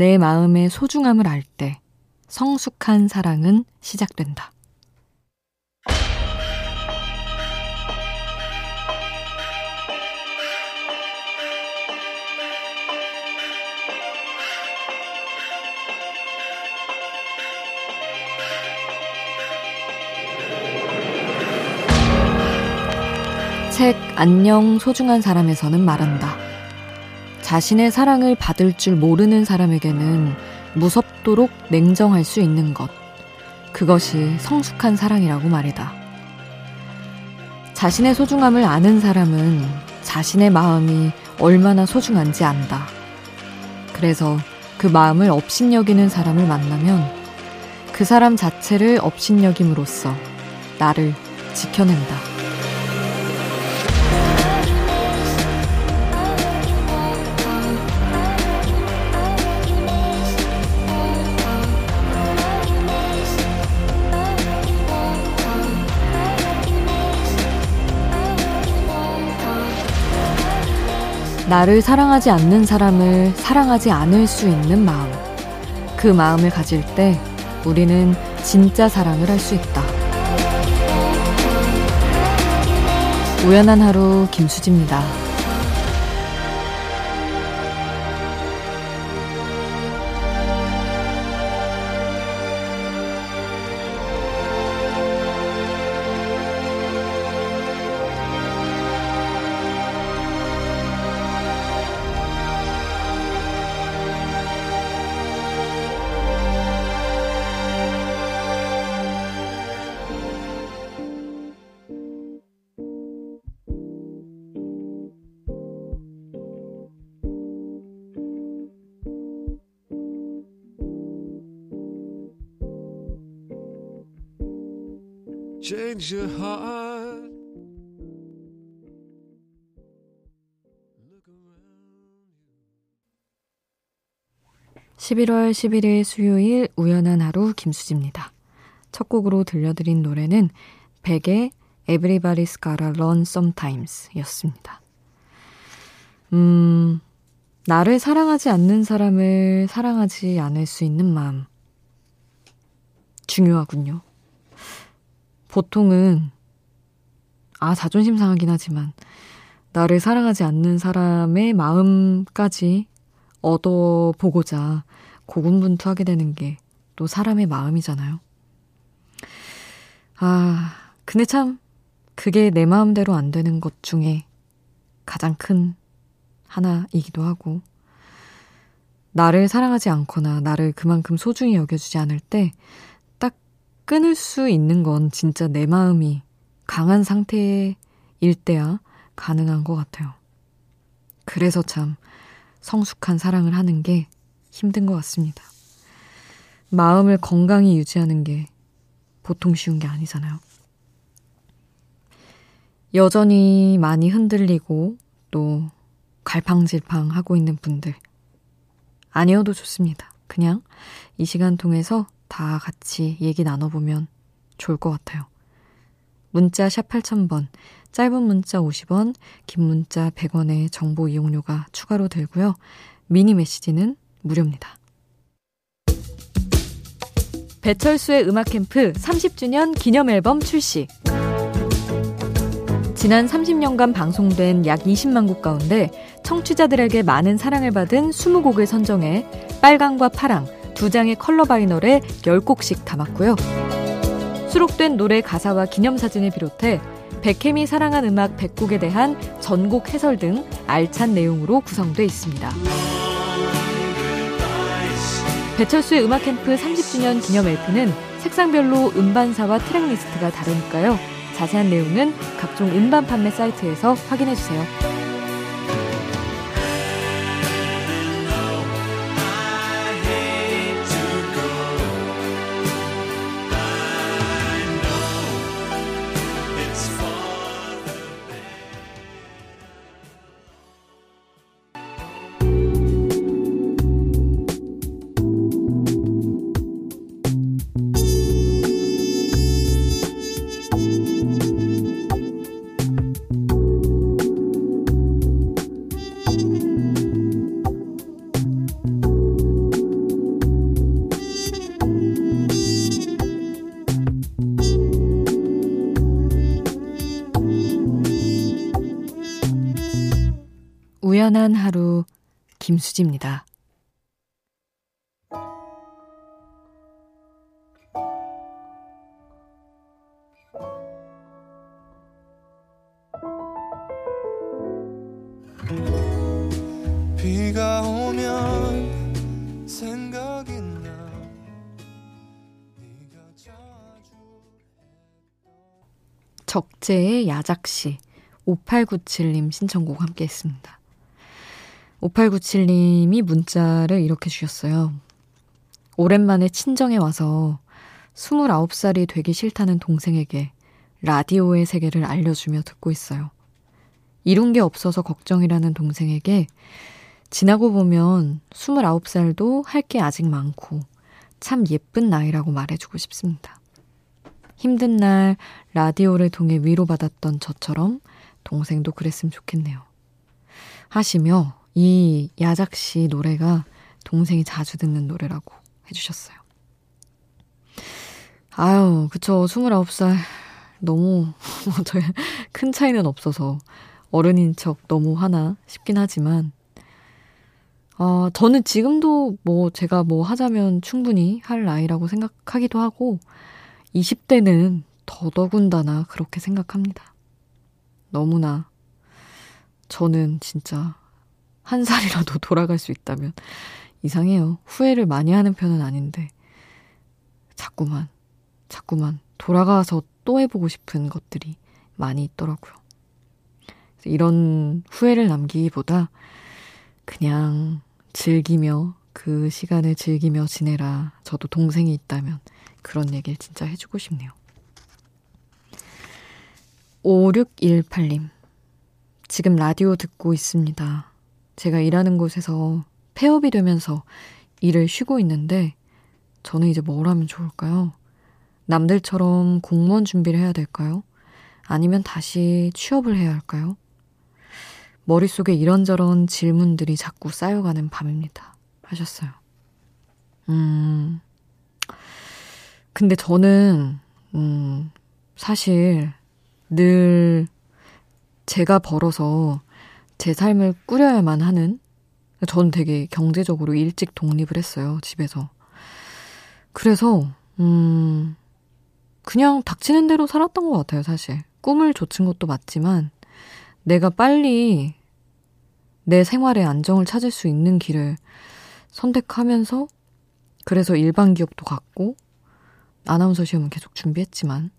내 마음의 소중함을 알 때 성숙한 사랑은 시작된다. 책 안녕 소중한 사람에서는 말한다. 자신의 사랑을 받을 줄 모르는 사람에게는 무섭도록 냉정할 수 있는 것. 그것이 성숙한 사랑이라고 말이다. 자신의 소중함을 아는 사람은 자신의 마음이 얼마나 소중한지 안다. 그래서 그 마음을 업신여기는 사람을 만나면 그 사람 자체를 업신여김으로써 나를 지켜낸다. 나를 사랑하지 않는 사람을 사랑하지 않을 수 있는 마음. 그 마음을 가질 때 우리는 진짜 사랑을 할 수 있다. 우연한 하루 김수지입니다. 11월 11일 수요일 우연한 하루 김수지입니다. 첫 곡으로 들려드린 노래는 백의 Everybody's Gotta Run Sometimes 였습니다. 음, 나를 사랑하지 않는 사람을 사랑하지 않을 수 있는 마음. 중요하군요. 보통은, 아, 자존심 상하긴 하지만, 나를 사랑하지 않는 사람의 마음까지 얻어보고자 고군분투하게 되는 게 또 사람의 마음이잖아요. 아, 근데 참, 그게 내 마음대로 안 되는 것 중에 가장 큰 하나이기도 하고, 나를 사랑하지 않거나 나를 그만큼 소중히 여겨주지 않을 때, 딱 끊을 수 있는 건 진짜 내 마음이 강한 상태일 때야 가능한 것 같아요. 그래서 참, 성숙한 사랑을 하는 게 힘든 것 같습니다. 마음을 건강히 유지하는 게 보통 쉬운 게 아니잖아요. 여전히 많이 흔들리고 또 갈팡질팡 하고 있는 분들. 아니어도 좋습니다. 그냥 이 시간 통해서 다 같이 얘기 나눠보면 좋을 것 같아요. 문자 샵 8000번, 짧은 문자 50원, 긴 문자 100원의 정보 이용료가 추가로 들고요. 미니 메시지는 무료입니다. 배철수의 음악 캠프 30주년 기념 앨범 출시. 지난 30년간 방송된 약 20만 곡 가운데 청취자들에게 많은 사랑을 받은 20곡을 선정해 빨강과 파랑 두 장의 컬러 바이널에 10곡씩 담았고요. 수록된 노래 가사와 기념사진을 비롯해 백혜미 사랑한 음악 100곡에 대한 전곡 해설 등 알찬 내용으로 구성되어 있습니다. 배철수의 음악 캠프 30주년 기념 LP는 색상별로 음반사와 트랙리스트가 다르니까요. 자세한 내용은 각종 음반 판매 사이트에서 확인해 주세요. 우연한 하루 김수지입니다. 비가 오면 생각이 나 적재의 야작시 5897님 신청곡 함께 했습니다. 5897님이 문자를 이렇게 주셨어요. 오랜만에 친정에 와서 29살이 되기 싫다는 동생에게 라디오의 세계를 알려주며 듣고 있어요. 이룬 게 없어서 걱정이라는 동생에게 지나고 보면 29살도 할 게 아직 많고 참 예쁜 나이라고 말해주고 싶습니다. 힘든 날 라디오를 통해 위로받았던 저처럼 동생도 그랬으면 좋겠네요. 하시며 이 야작 씨 노래가 동생이 자주 듣는 노래라고 해주셨어요. 아유, 그쵸. 29살. 너무, 큰 차이는 없어서 어른인 척 너무 하나 싶긴 하지만, 어, 저는 지금도 뭐 제가 뭐 하자면 충분히 할 나이라고 생각하기도 하고, 20대는 더더군다나 그렇게 생각합니다. 너무나 저는 진짜 한 살이라도 돌아갈 수 있다면 이상해요. 후회를 많이 하는 편은 아닌데 자꾸만 자꾸만 돌아가서 또 해보고 싶은 것들이 많이 있더라고요. 이런 후회를 남기기보다 그냥 즐기며 그 시간을 즐기며 지내라. 저도 동생이 있다면 그런 얘기를 진짜 해주고 싶네요. 5618님. 지금 라디오 듣고 있습니다. 제가 일하는 곳에서 폐업이 되면서 일을 쉬고 있는데 저는 이제 뭘 하면 좋을까요? 남들처럼 공무원 준비를 해야 될까요? 아니면 다시 취업을 해야 할까요? 머릿속에 이런저런 질문들이 자꾸 쌓여가는 밤입니다. 하셨어요. 음, 근데 저는, 음, 사실 늘 제가 벌어서 제 삶을 꾸려야만 하는 전 되게 경제적으로 일찍 독립을 했어요, 집에서. 그래서, 음, 그냥 닥치는 대로 살았던 것 같아요, 사실. 꿈을 좇은 것도 맞지만, 내가 빨리 내 생활의 안정을 찾을 수 있는 길을 선택하면서, 그래서 일반 기업도 갔고, 아나운서 시험은 계속 준비했지만,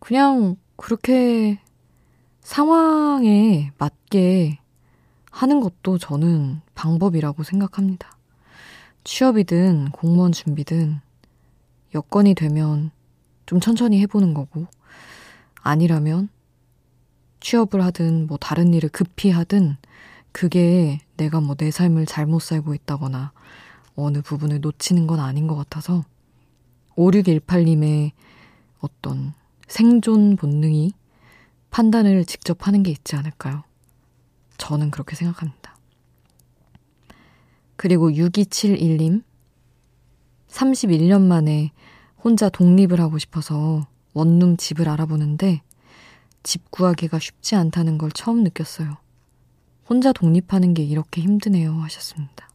그냥 그렇게 상황에 맞게 하는 것도 저는 방법이라고 생각합니다. 취업이든 공무원 준비든 여건이 되면 좀 천천히 해보는 거고, 아니라면 취업을 하든 뭐 다른 일을 급히 하든 그게 내가 뭐 내 삶을 잘못 살고 있다거나 어느 부분을 놓치는 건 아닌 것 같아서 5618님의 어떤 생존 본능이 판단을 직접 하는 게 있지 않을까요? 저는 그렇게 생각합니다. 그리고 6271님, 31년 만에 혼자 독립을 하고 싶어서 원룸 집을 알아보는데 집 구하기가 쉽지 않다는 걸 처음 느꼈어요. 혼자 독립하는 게 이렇게 힘드네요 하셨습니다.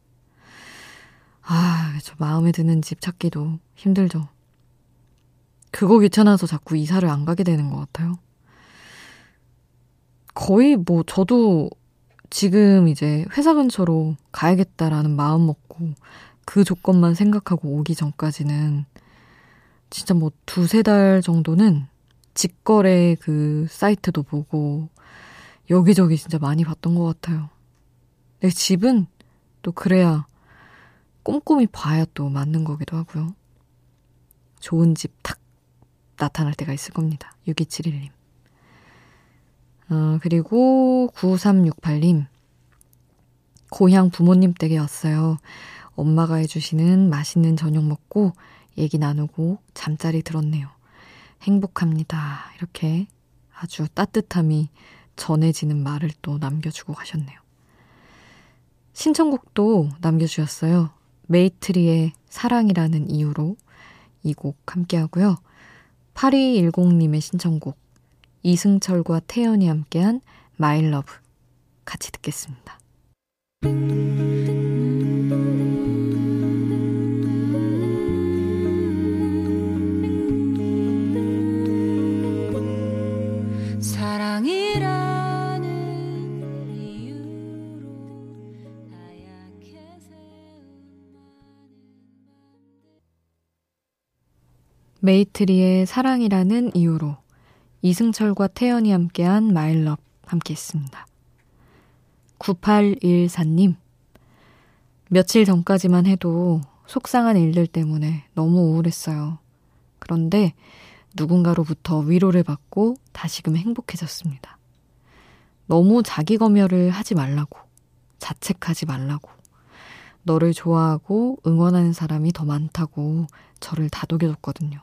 아, 저 마음에 드는 집 찾기도 힘들죠. 그거 귀찮아서 자꾸 이사를 안 가게 되는 것 같아요. 거의 뭐 저도 지금 이제 회사 근처로 가야겠다라는 마음 먹고 그 조건만 생각하고 오기 전까지는 진짜 뭐 두세 달 정도는 직거래 그 사이트도 보고 여기저기 진짜 많이 봤던 것 같아요. 내 집은 또 그래야 꼼꼼히 봐야 또 맞는 거기도 하고요. 좋은 집 탁 나타날 때가 있을 겁니다. 6271님. 어, 그리고 9368님. 고향 부모님 댁에 왔어요. 엄마가 해주시는 맛있는 저녁 먹고 얘기 나누고 잠자리 들었네요. 행복합니다. 이렇게 아주 따뜻함이 전해지는 말을 또 남겨주고 가셨네요. 신청곡도 남겨주셨어요. 메이트리의 사랑이라는 이유로 이 곡 함께 하고요. 8210님의 신청곡 이승철과 태연이 함께한 마일러브 같이 듣겠습니다. 메이트리의 사랑이라는 이유로 이승철과 태연이 함께한 마일럽 함께 했습니다. 9814님, 며칠 전까지만 해도 속상한 일들 때문에 너무 우울했어요. 그런데 누군가로부터 위로를 받고 다시금 행복해졌습니다. 너무 자기 검열을 하지 말라고, 자책하지 말라고, 너를 좋아하고 응원하는 사람이 더 많다고 저를 다독여줬거든요.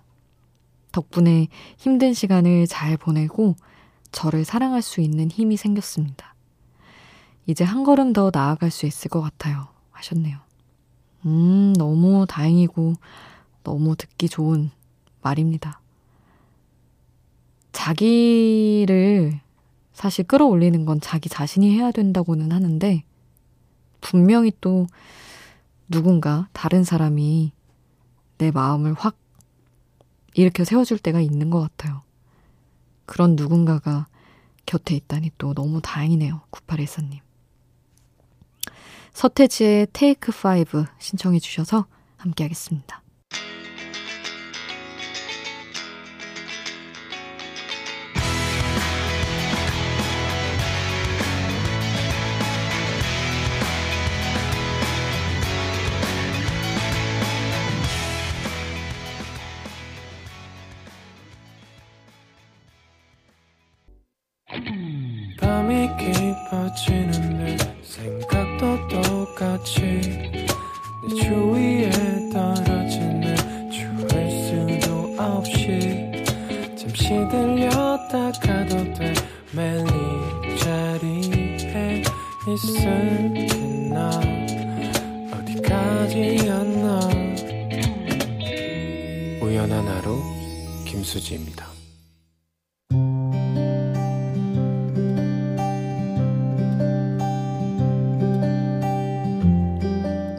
덕분에 힘든 시간을 잘 보내고 저를 사랑할 수 있는 힘이 생겼습니다. 이제 한 걸음 더 나아갈 수 있을 것 같아요. 하셨네요. 음, 너무 다행이고 너무 듣기 좋은 말입니다. 자기를 사실 끌어올리는 건 자기 자신이 해야 된다고는 하는데 분명히 또 누군가 다른 사람이 내 마음을 확 이렇게 세워줄 때가 있는 것 같아요. 그런 누군가가 곁에 있다니 또 너무 다행이네요. 9814님. 서태지의 테이크 5 신청해 주셔서 함께 하겠습니다. 있을게 나? 어디까지였나? 우연한 하루 김수지입니다.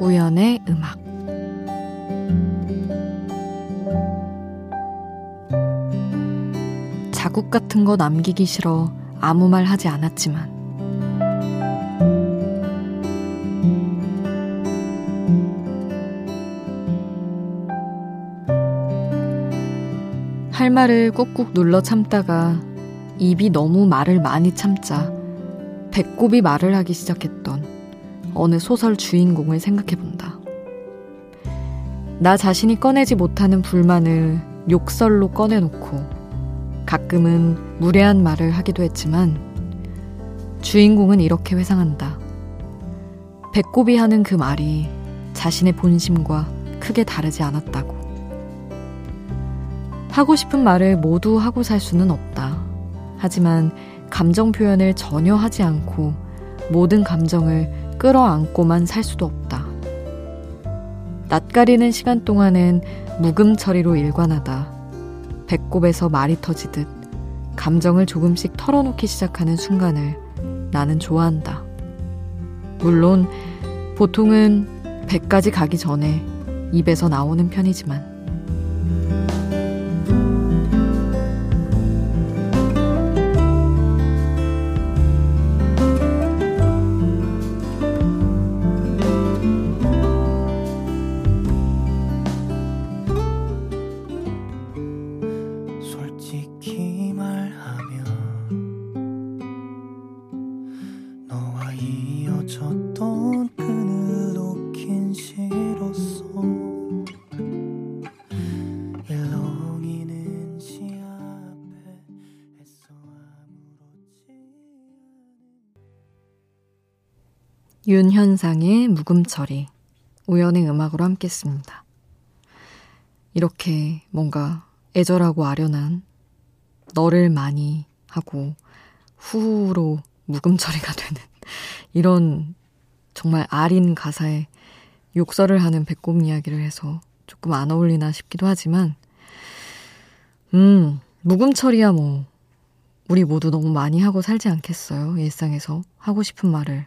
우연의 음악. 자국 같은 거 남기기 싫어 아무 말 하지 않았지만 할 말을 꾹꾹 눌러 참다가 입이 너무 말을 많이 참자 배꼽이 말을 하기 시작했던 어느 소설 주인공을 생각해 본다. 나 자신이 꺼내지 못하는 불만을 욕설로 꺼내놓고 가끔은 무례한 말을 하기도 했지만 주인공은 이렇게 회상한다. 배꼽이 하는 그 말이 자신의 본심과 크게 다르지 않았다고. 하고 싶은 말을 모두 하고 살 수는 없다. 하지만 감정 표현을 전혀 하지 않고 모든 감정을 끌어안고만 살 수도 없다. 낯가리는 시간 동안은 묵음 처리로 일관하다. 배꼽에서 말이 터지듯 감정을 조금씩 털어놓기 시작하는 순간을 나는 좋아한다. 물론 보통은 배까지 가기 전에 입에서 나오는 편이지만 윤현상의 묵음처리, 우연의 음악으로 함께 했습니다. 이렇게 뭔가 애절하고 아련한 너를 많이 하고 후로 묵음처리가 되는 이런 정말 아린 가사에 욕설을 하는 배꼽 이야기를 해서 조금 안 어울리나 싶기도 하지만, 음, 묵음처리야 뭐, 우리 모두 너무 많이 하고 살지 않겠어요? 일상에서 하고 싶은 말을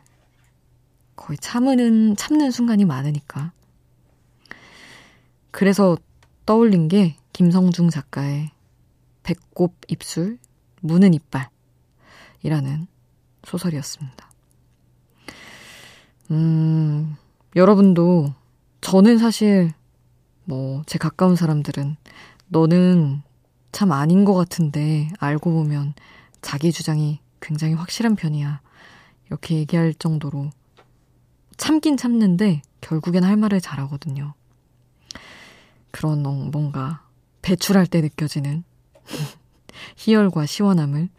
거의 참는 참는 순간이 많으니까. 그래서 떠올린 게 김성중 작가의 배꼽 입술, 무는 이빨 이라는 소설이었습니다. 음, 여러분도 저는 사실 뭐 제 가까운 사람들은 너는 참 아닌 것 같은데 알고 보면 자기 주장이 굉장히 확실한 편이야. 이렇게 얘기할 정도로 참긴 참는데 결국엔 할 말을 잘하거든요. 그런 뭔가 배출할 때 느껴지는 희열과 시원함을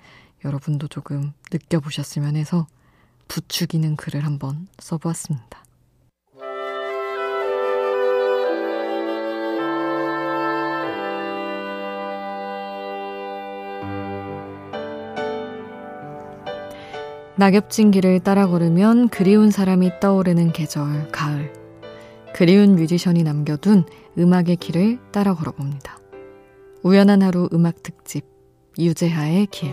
여러분도 조금 느껴보셨으면 해서 부추기는 글을 한번 써보았습니다. 낙엽진 길을 따라 걸으면 그리운 사람이 떠오르는 계절, 가을. 그리운 뮤지션이 남겨둔 음악의 길을 따라 걸어봅니다. 우연한 하루 음악 특집, 유재하의 길.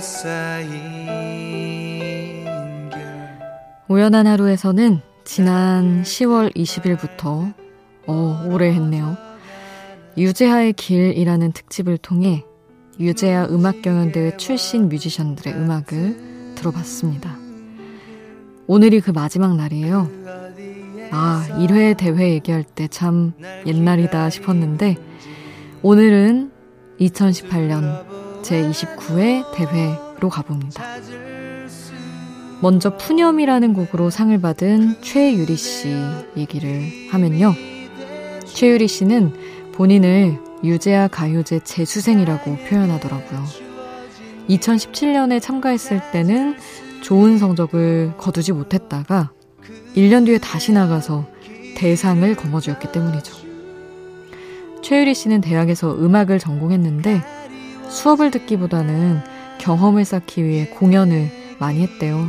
쌓인 우연한 하루에서는 지난 10월 20일부터 어, 오래 했네요. 유재하의 길이라는 특집을 통해 유재하 음악경연대회 출신 뮤지션들의 음악을 들어봤습니다. 오늘이 그 마지막 날이에요. 아, 1회 대회 얘기할 때 참 옛날이다 싶었는데, 오늘은 2018년 제29회 대회로 가봅니다. 먼저 푸념이라는 곡으로 상을 받은 최유리 씨 얘기를 하면요. 최유리 씨는 본인을 유재하 가요제 재수생이라고 표현하더라고요. 2017년에 참가했을 때는 좋은 성적을 거두지 못했다가 1년 뒤에 다시 나가서 대상을 거머쥐었기 때문이죠. 최유리 씨는 대학에서 음악을 전공했는데 수업을 듣기보다는 경험을 쌓기 위해 공연을 많이 했대요.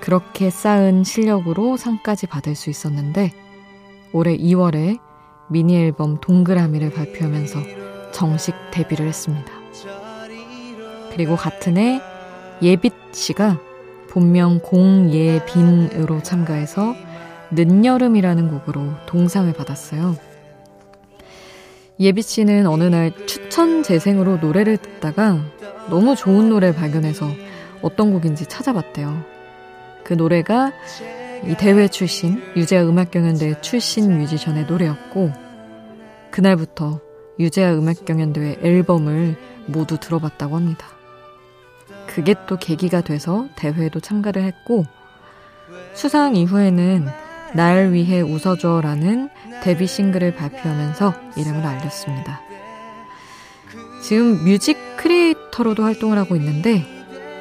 그렇게 쌓은 실력으로 상까지 받을 수 있었는데 올해 2월에 미니 앨범 동그라미를 발표하면서 정식 데뷔를 했습니다. 그리고 같은 해 예빛 씨가 본명 공예빈으로 참가해서 늦여름이라는 곡으로 동상을 받았어요. 예빛 씨는 어느 날 추천 재생으로 노래를 듣다가 너무 좋은 노래 발견해서 어떤 곡인지 찾아봤대요. 그 노래가 이 대회 출신, 유재하 음악경연대회 출신 뮤지션의 노래였고, 그날부터 유재하 음악경연대회 앨범을 모두 들어봤다고 합니다. 그게 또 계기가 돼서 대회에도 참가를 했고, 수상 이후에는 날 위해 웃어줘라는 데뷔 싱글을 발표하면서 이름을 알렸습니다. 지금 뮤직 크리에이터로도 활동을 하고 있는데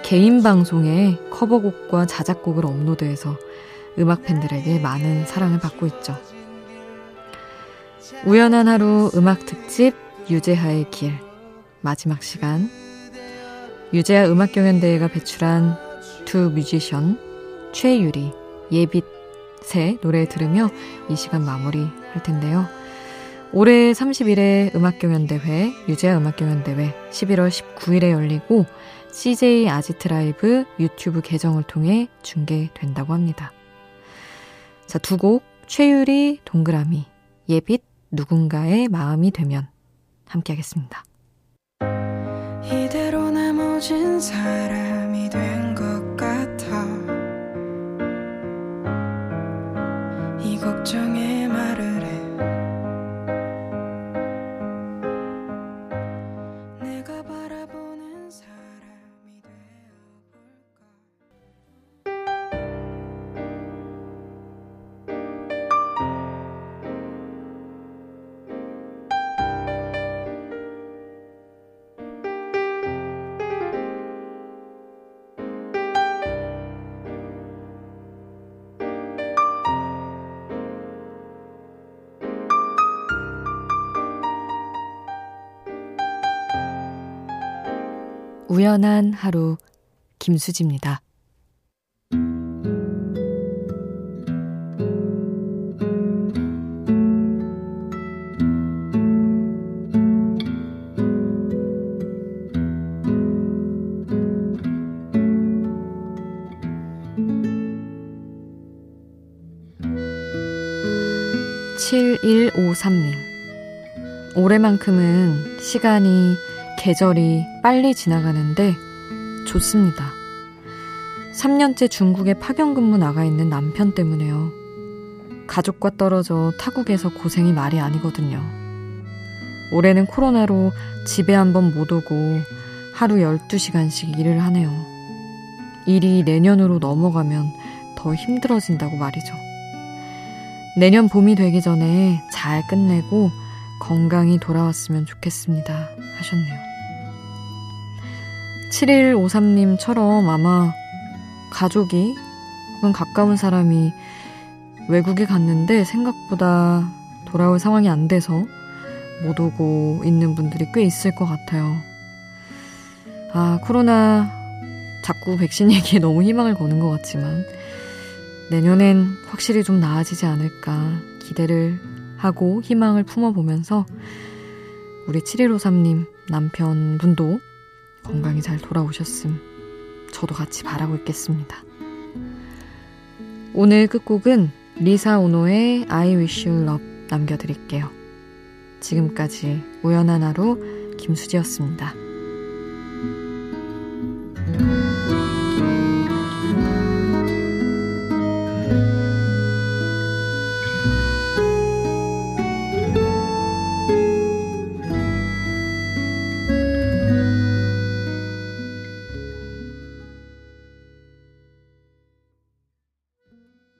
개인 방송에 커버곡과 자작곡을 업로드해서 음악 팬들에게 많은 사랑을 받고 있죠. 우연한 하루 음악 특집 유재하의 길 마지막 시간 유재하 음악 경연대회가 배출한 두 뮤지션 최유리, 예빛의 노래 들으며 이 시간 마무리 할 텐데요. 올해 30일에 음악경연대회, 유재하 음악경연대회 11월 19일에 열리고 CJ 아지트 라이브 유튜브 계정을 통해 중계된다고 합니다. 자, 두 곡, 최유리, 동그라미, 예빛, 누군가의 마음이 되면 함께 하겠습니다. 이대로 내 모진 사람이 된 것 같아 이 걱정에 말을 우연한 하루 김수지입니다. 7153님. 올해만큼은 시간이 계절이 빨리 지나가는데 좋습니다. 3년째 중국에 파견 근무 나가 있는 남편 때문에요. 가족과 떨어져 타국에서 고생이 말이 아니거든요. 올해는 코로나로 집에 한 번 못 오고 하루 12시간씩 일을 하네요. 일이 내년으로 넘어가면 더 힘들어진다고 말이죠. 내년 봄이 되기 전에 잘 끝내고 건강히 돌아왔으면 좋겠습니다. 하셨네요. 7153님처럼 아마 가족이 혹은 가까운 사람이 외국에 갔는데 생각보다 돌아올 상황이 안 돼서 못 오고 있는 분들이 꽤 있을 것 같아요. 아, 코로나 자꾸 백신 얘기에 너무 희망을 거는 것 같지만 내년엔 확실히 좀 나아지지 않을까 기대를 하고 희망을 품어보면서 우리 7153님 남편분도 건강히 잘 돌아오셨음 저도 같이 바라고 있겠습니다. 오늘 끝곡은 리사 오노의 I Wish You Love 남겨드릴게요. 지금까지 우연한 하루 김수지였습니다.